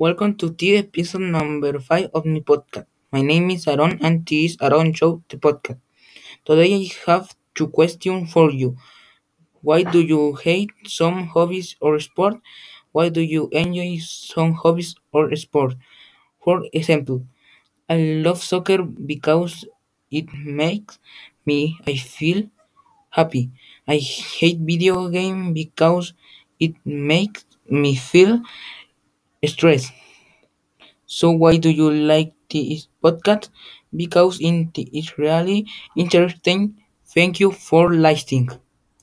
Welcome to the episode number 5 of my podcast. My name is Aaron and this is Aaron Show, the podcast. Today I have two questions for you. Why do you hate some hobbies or sport? Why do you enjoy some hobbies or sport? For example, I love soccer because it makes me I feel happy. I hate video game because it makes me feel stressed. So why do you like this podcast? Because it is really interesting. Thank you for listening.